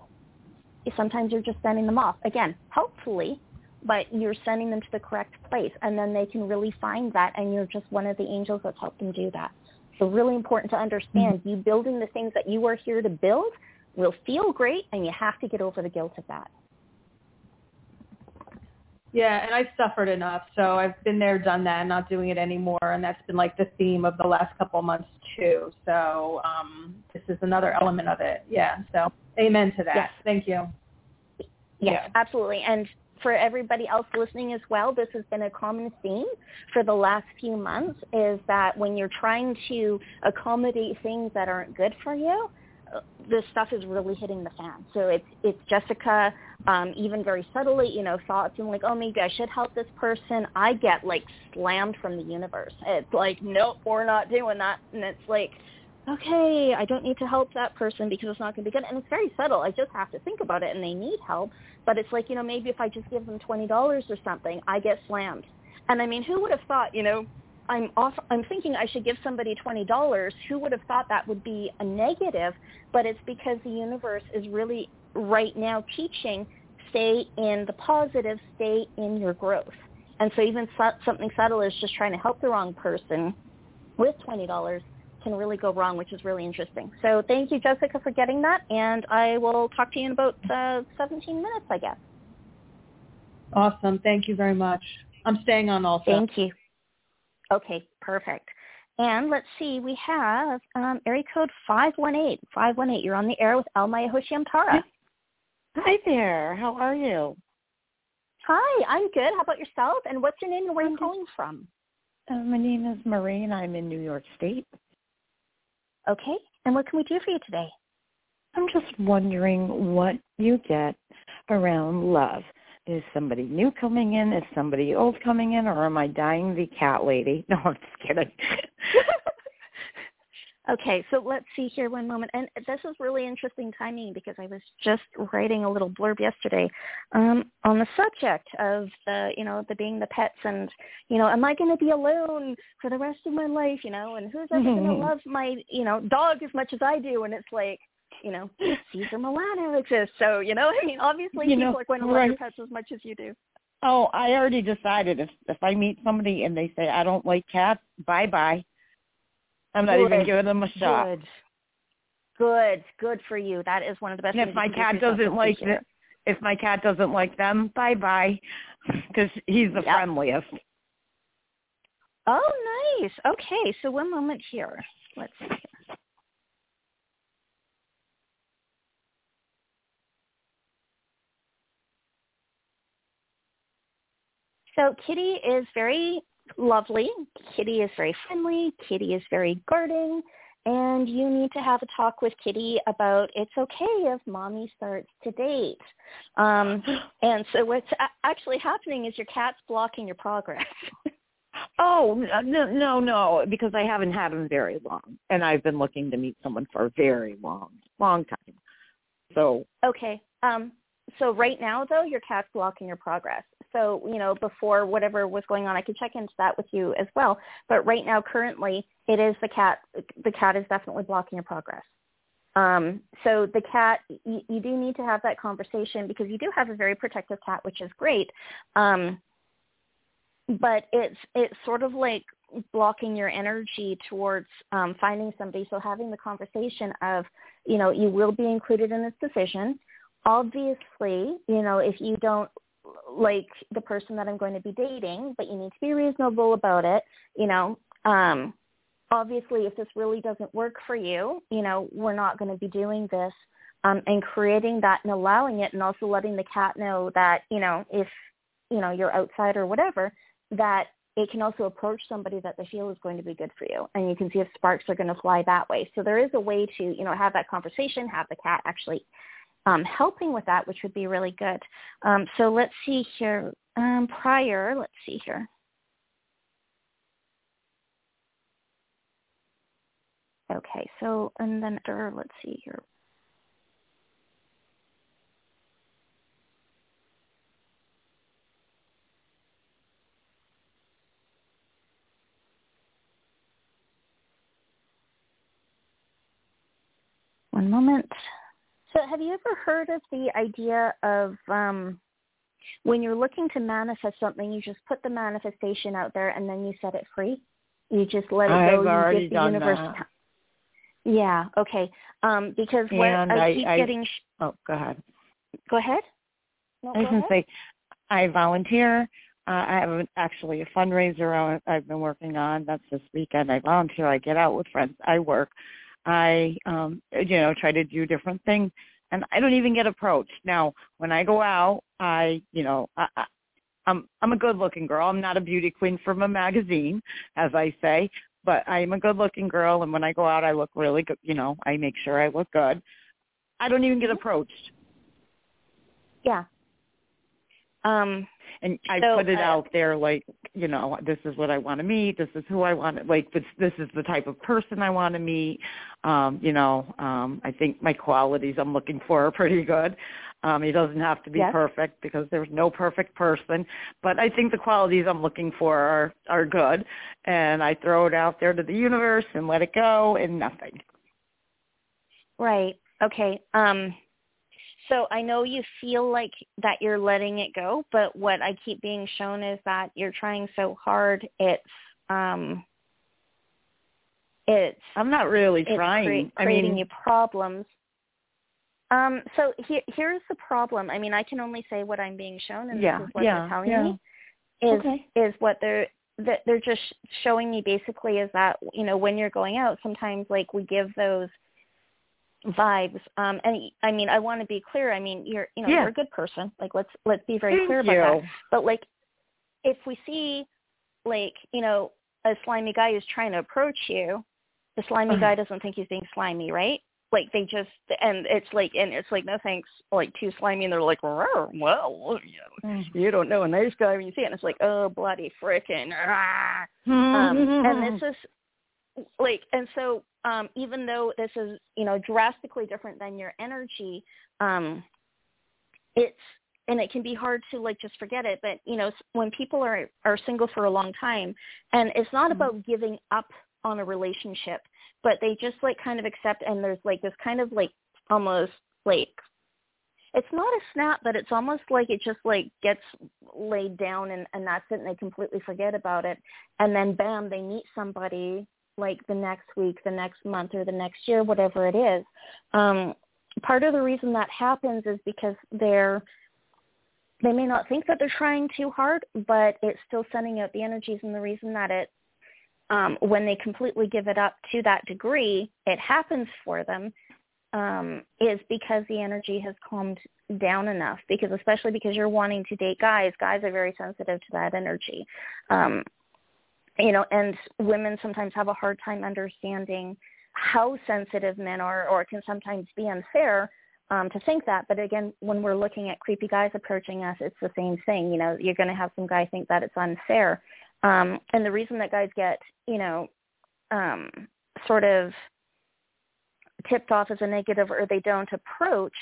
sometimes you're just sending them off. Again, helpfully, but you're sending them to the correct place, and then they can really find that, and you're just one of the angels that's helped them do that. So really important to understand, mm-hmm. you building the things that you are here to build will feel great, and you have to get over the guilt of that. Yeah, and I've suffered enough, so I've been there, done that, not doing it anymore, and that's been like the theme of the last couple of months too. So um, this is another element of it. Yeah, so amen to that. Yes. Thank you. Yes, yeah. absolutely. And for everybody else listening as well, this has been a common theme for the last few months is that when you're trying to accommodate things that aren't good for you, this stuff is really hitting the fan. So it's it's Jessica, um, even very subtly, you know, thoughts and like, oh, maybe I should help this person. I get like slammed from the universe. It's like, nope, we're not doing that. And it's like, okay, I don't need to help that person because it's not going to be good. And it's very subtle. I just have to think about it, and they need help. But it's like, you know, maybe if I just give them twenty dollars or something, I get slammed. And I mean, who would have thought, you know, I'm off, I'm thinking I should give somebody twenty dollars. Who would have thought that would be a negative? But it's because the universe is really right now teaching stay in the positive, stay in your growth. And so even something subtle as just trying to help the wrong person with twenty dollars can really go wrong, which is really interesting. So thank you, Jessica, for getting that, and I will talk to you in about uh, 17 minutes, I guess. Awesome. Thank you very much. I'm staying on also. Thank you. Okay, perfect. And let's see, we have um, area code 518. 518, you're on the air with Hoshiam Tara. Hi there. How are you? Hi, I'm good. How about yourself? And what's your name and where are you calling from? Uh, my name is Marie and I'm in New York State. Okay. And what can we do for you today? I'm just wondering what you get around love. Is somebody new coming in? Is somebody old coming in? Or am I dying the cat lady? No, I'm just kidding. okay, so let's see here one moment. And this is really interesting timing because I was just writing a little blurb yesterday um, on the subject of the, you know, the being the pets and, you know, am I going to be alone for the rest of my life, you know, and who's ever going to love my, you know, dog as much as I do? And it's like, you know, Cesar Milano exists. So, you know, I mean, obviously you people know, are going to love your pets as much as you do. Oh, I already decided if if I meet somebody and they say I don't like cats, bye bye. I'm not good, even giving them a shot. Good. Good, good for you. That is one of the best. And if my cat doesn't like it, if my cat doesn't like them, bye bye, because he's the yep. friendliest. Oh, nice. Okay, so one moment here. Let's see. So Kitty is very lovely. Kitty is very friendly. Kitty is very guarding. And you need to have a talk with Kitty about it's okay if mommy starts to date. Um, and so what's actually happening is your cat's blocking your progress. oh no no no because I haven't had him very long, and I've been looking to meet someone for a very long long time. So okay. Um, so right now though, your cat's blocking your progress so you know before whatever was going on i could check into that with you as well. But right now currently it is the cat the cat is definitely blocking your progress. Um, so the cat you, you do need to have that conversation because you do have a very protective cat which is great. Um, but it's it's sort of like blocking your energy towards um, finding somebody. So having the conversation of you know you will be included in this decision. Obviously you know if you don't like the person that I'm going to be dating, but you need to be reasonable about it. You know, um, obviously, if this really doesn't work for you, you know, we're not going to be doing this. Um, and creating that and allowing it, and also letting the cat know that you know if you know you're outside or whatever, that it can also approach somebody that they feel is going to be good for you and you can see if sparks are going to fly that way so there is a way to you know have that conversation have the cat actually um, helping with that which would be really good. Um, so let's see here. Um, prior let's see here. Okay so and then let's see here. One moment. So have you ever heard of the idea of um, when you're looking to manifest something, you just put the manifestation out there and then you set it free? You just let it I've go. Already you give the done universe that. time. Yeah, okay. Um, because And I, I- keep I- getting... Sh- Oh, go ahead. go ahead. No, I was going to say, I volunteer. Uh, I have an- actually a fundraiser I- I've been working on. That's this weekend. I volunteer. I get out with friends. I work. I, um, you know, try to do different things, and I don't even get approached. Now, when I go out, I, you know, I, I, I'm I'm a good-looking girl. I'm not a beauty queen from a magazine, as I say, but I'm a good-looking girl, and when I go out, I look really good. You know, I make sure I look good. I don't even get Mm-hmm. approached. Yeah. Um, and I So, put it uh, out there like, you know, this is what I want to meet. This is who I want to like. This this is the type of person I want to meet. Um, you know, um, I think my qualities I'm looking for are pretty good. Um, he doesn't have to be Yes. perfect because there's no perfect person, but I think the qualities I'm looking for are are good. And I throw it out there to the universe and let it go, and nothing. Right. Okay. Um so I know you feel like that you're letting it go, but what I keep being shown is that you're trying so hard it's um it's I'm not really it's trying. I creating mean, you problems. Um so here here's the problem. I mean, I can only say what I'm being shown and Yeah, this is what yeah, they're telling yeah. me is Okay. is what they're that they're just showing me basically is that you know when you're going out sometimes like we give those vibes. Um and i mean i want to be clear i mean you're you know Yeah. you're a good person. Like let's let's be very Thank clear about that. but like if we see like you know a slimy guy who's trying to approach you the slimy Uh-huh. guy doesn't think he's being slimy right? Like they just and it's like and it's like no thanks like too slimy and they're like "Rawr, well you, know, you don't know a nice guy when you see it. And it's like oh bloody frickin' um and this is like and so um even though this is you know drastically different than your energy um it's and it can be hard to like just forget it but you know when people are are single for a long time and it's not Mhm. about giving up on a relationship but they just like kind of accept and there's like this kind of like almost like it's not a snap but it's almost like it just like gets laid down and and that's it and they completely forget about it and then bam they meet somebody like the next week the next month or the next year whatever it is. Um part of the reason that happens is because they're they may not think that they're trying too hard but it's still sending out the energies and the reason that it um when they completely give it up to that degree it happens for them um is because the energy has calmed down enough because especially because you're wanting to date guys guys are very sensitive to that energy. Um you know and women sometimes have a hard time understanding how sensitive men are or it can sometimes be unfair um to think that. But again when we're looking at creepy guys approaching us it's the same thing. You know you're going to have some guy think that it's unfair. Um and the reason that guys get you know um sort of tipped off as a negative or they don't approach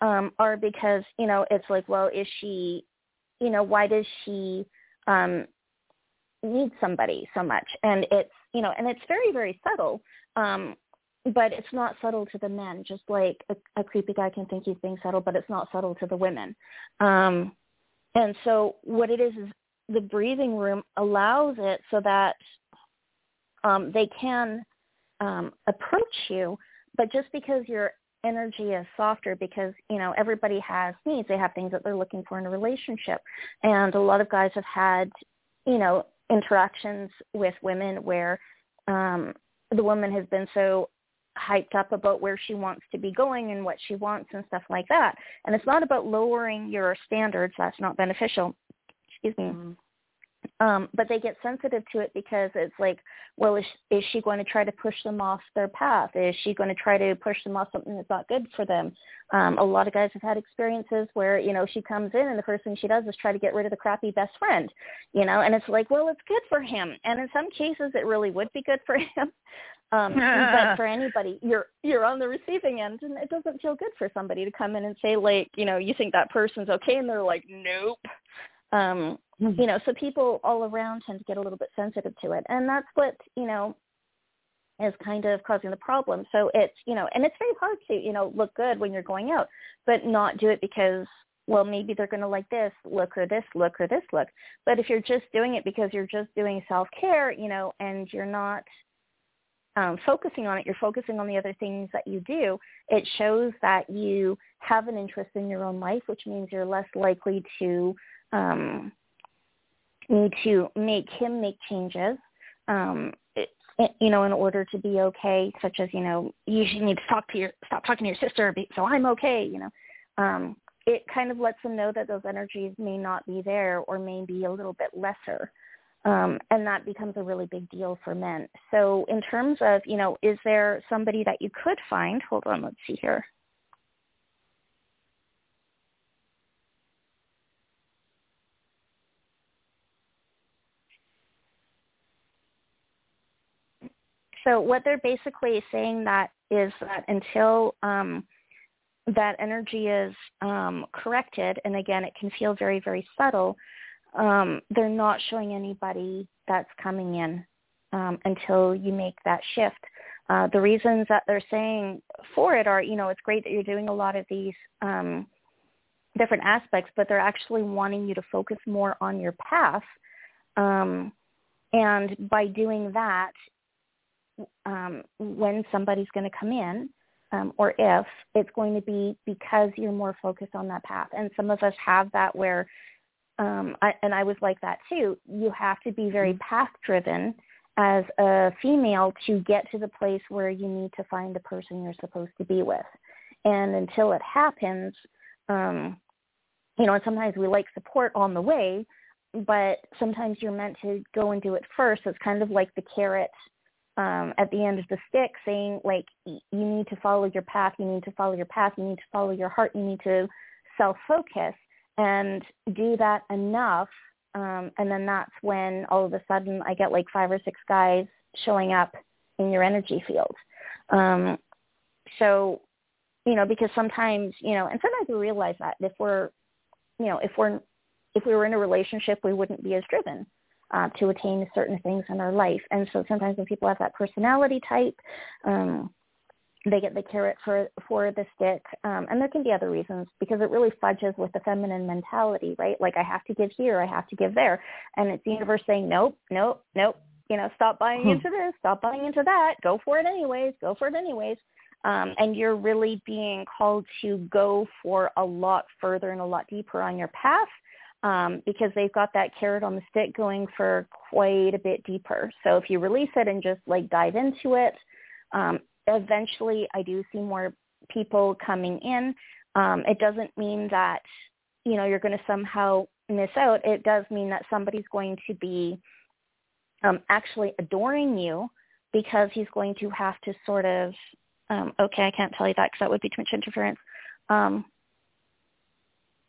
um are because you know it's like well is she you know why does she um need somebody so much. And it's you know and it's very very subtle um but it's not subtle to the men just like a, a creepy guy can think he's being subtle but it's not subtle to the women. Um and so what it is is the breathing room allows it so that um they can um approach you but just because your energy is softer because you know everybody has needs they have things that they're looking for in a relationship. And a lot of guys have had you know interactions with women where um the woman has been so hyped up about where she wants to be going and what she wants and stuff like that. And it's not about lowering your standards. That's not beneficial. Excuse me. Mm-hmm um, but they get sensitive to it because it's like, well, is, is she going to try to push them off their path? Is she going to try to push them off something that's not good for them? Um, a lot of guys have had experiences where, you know, she comes in and the first thing she does is try to get rid of the crappy best friend, you know, and it's like, well, it's good for him. And in some cases, it really would be good for him. Um, but for anybody, you're you're on the receiving end, and it doesn't feel good for somebody to come in and say like, you know, you think that person's okay, and they're like, nope. Um, mm-hmm. You know, so people all around tend to get a little bit sensitive to it, and that's what you know is kind of causing the problem. So it's you know, and it's very hard to you know look good when you're going out, but not do it because well maybe they're going to like this look or this look or this look. But if you're just doing it because you're just doing self care, you know, and you're not um, focusing on it, you're focusing on the other things that you do, it shows that you have an interest in your own life, which means you're less likely to um, need to make him make changes, um, you know, in order to be okay, such as, you know, you should need to talk to your, stop talking to your sister so I'm okay, you know. Um, it kind of lets them know that those energies may not be there or may be a little bit lesser. Um, and that becomes a really big deal for men. So in terms of, you know, is there somebody that you could find? Hold on, let's see here. So what they're basically saying that is that until um, that energy is um, corrected, and again, it can feel very, very subtle, um, they're not showing anybody that's coming in um, until you make that shift. Uh, the reasons that they're saying for it are, you know, it's great that you're doing a lot of these um, different aspects, but they're actually wanting you to focus more on your path. Um, and by doing that, um, when somebody's going to come in um, or if it's going to be because you're more focused on that path. And some of us have that where, um, I, and I was like that too, you have to be very mm-hmm. path driven as a female to get to the place where you need to find the person you're supposed to be with. And until it happens, um, you know, and sometimes we like support on the way, but sometimes you're meant to go and do it first. It's kind of like the carrot um, at the end of the stick saying like you need to follow your path, you need to follow your path, you need to follow your heart, you need to self-focus and do that enough. Um, and then that's when all of a sudden I get like five or six guys showing up in your energy field. Um, so, you know, because sometimes, you know, and sometimes we realize that if we're, you know, if we're, if we were in a relationship, we wouldn't be as driven uh, to attain certain things in our life. And so sometimes when people have that personality type, um, they get the carrot for for the stick, um, and there can be other reasons because it really fudges with the feminine mentality, right? Like I have to give here, I have to give there, and it's the universe saying nope, nope, nope. You know, stop buying hmm. into this, stop buying into that. Go for it anyways. Go for it anyways. Um, and you're really being called to go for a lot further and a lot deeper on your path um, because they've got that carrot on the stick going for quite a bit deeper. So if you release it and just like dive into it, um, eventually I do see more people coming in. Um, it doesn't mean that, you know, you're going to somehow miss out. It does mean that somebody's going to be um, actually adoring you because he's going to have to sort of, um, okay, I can't tell you that because that would be too much interference. Um,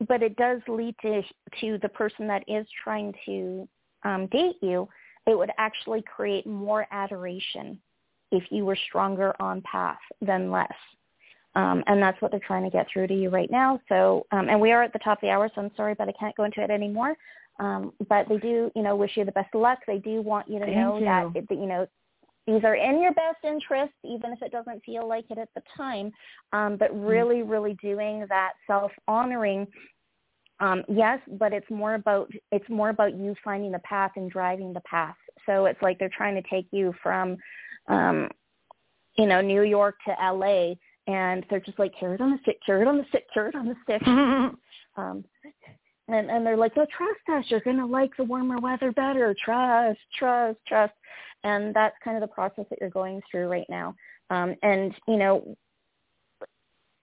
but it does lead to to the person that is trying to um, date you. It would actually create more adoration if you were stronger on path than less. Um, and that's what they're trying to get through to you right now. So, um, and we are at the top of the hour, so I'm sorry, but I can't go into it anymore. Um, but they do, you know, wish you the best of luck. They do want you to Thank know you. that, that, you know, these are in your best interest, even if it doesn't feel like it at the time. Um, but mm-hmm. really, really doing that self-honoring um, yes, but it's more about it's more about you finding the path and driving the path. So it's like they're trying to take you from, um, you know, New York to L.A. and they're just like carrot on the stick, carrot on the stick, carrot on the stick. um, and and they're like, "No, trust us. You're gonna like the warmer weather better. Trust, trust, trust." And that's kind of the process that you're going through right now. Um, and you know,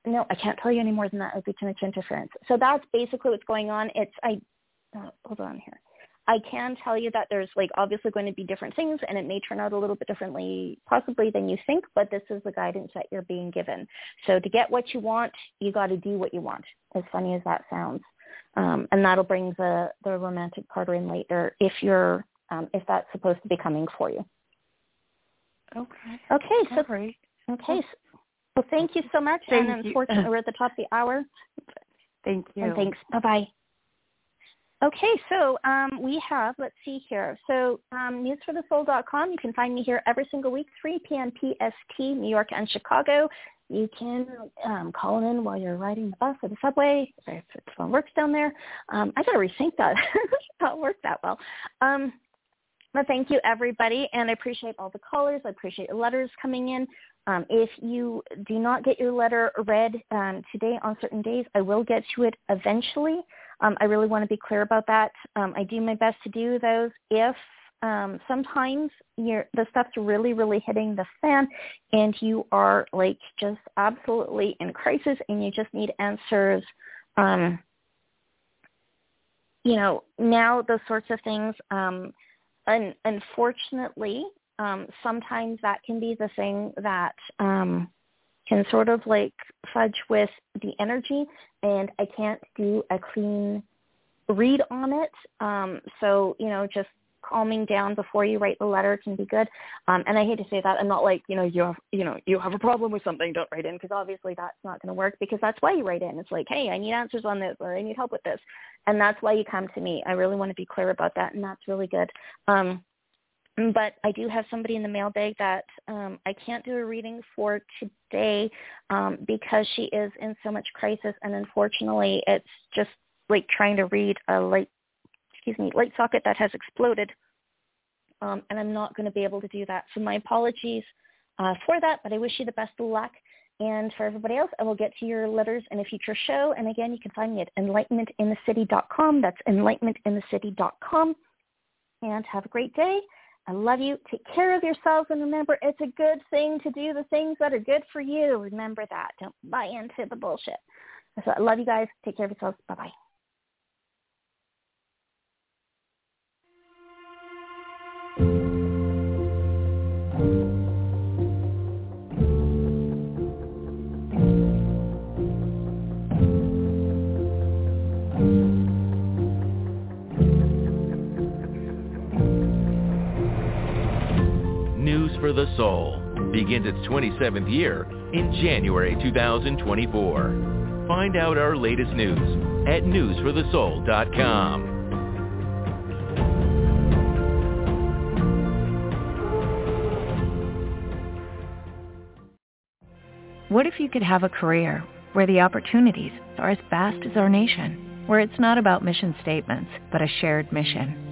no, I can't tell you any more than that. It would be too much interference. So that's basically what's going on. It's I uh, hold on here. I can tell you that there's like obviously going to be different things and it may turn out a little bit differently possibly than you think, but this is the guidance that you're being given. So to get what you want, you got to do what you want, as funny as that sounds. Um, and that'll bring the, the romantic part in later if you're, um, if that's supposed to be coming for you. Okay. Okay. So, great. okay. So, well, thank you so much. Thank and unfortunately, we're at the top of the hour. Thank you. And thanks. Bye-bye. Okay, so um, we have, let's see here. So um, newsforthesoul.com, you can find me here every single week, 3 p.m. PST, New York and Chicago. You can um, call in while you're riding the bus or the subway, if the phone works down there. Um, I got to rethink that. Not work that well. Um, but thank you, everybody, and I appreciate all the callers. I appreciate the letters coming in. Um, if you do not get your letter read um, today on certain days, I will get to it eventually. Um, I really want to be clear about that. Um, I do my best to do those. If um, sometimes the stuff's really, really hitting the fan and you are like just absolutely in crisis and you just need answers, um, you know, now those sorts of things, un- unfortunately, um, sometimes that can be the thing that um, can sort of like fudge with the energy and I can't do a clean read on it. Um, so, you know, just calming down before you write the letter can be good. Um, and I hate to say that. I'm not like, you know, you have, you know, you have a problem with something, don't write in because obviously that's not going to work because that's why you write in. It's like, hey, I need answers on this or I need help with this. And that's why you come to me. I really want to be clear about that. And that's really good. Um, but I do have somebody in the mailbag that um, I can't do a reading for today um, because she is in so much crisis, and unfortunately, it's just like trying to read a light, excuse me, light socket that has exploded, um, and I'm not going to be able to do that. So my apologies uh, for that, but I wish you the best of luck. And for everybody else, I will get to your letters in a future show. And again, you can find me at enlightenmentinthecity.com. That's enlightenmentinthecity.com. And have a great day. I love you. Take care of yourselves and remember it's a good thing to do the things that are good for you. Remember that. Don't buy into the bullshit. So I love you guys. Take care of yourselves. Bye bye for the Soul begins its 27th year in January 2024. Find out our latest news at newsforthesoul.com. What if you could have a career where the opportunities are as vast as our nation, where it's not about mission statements, but a shared mission?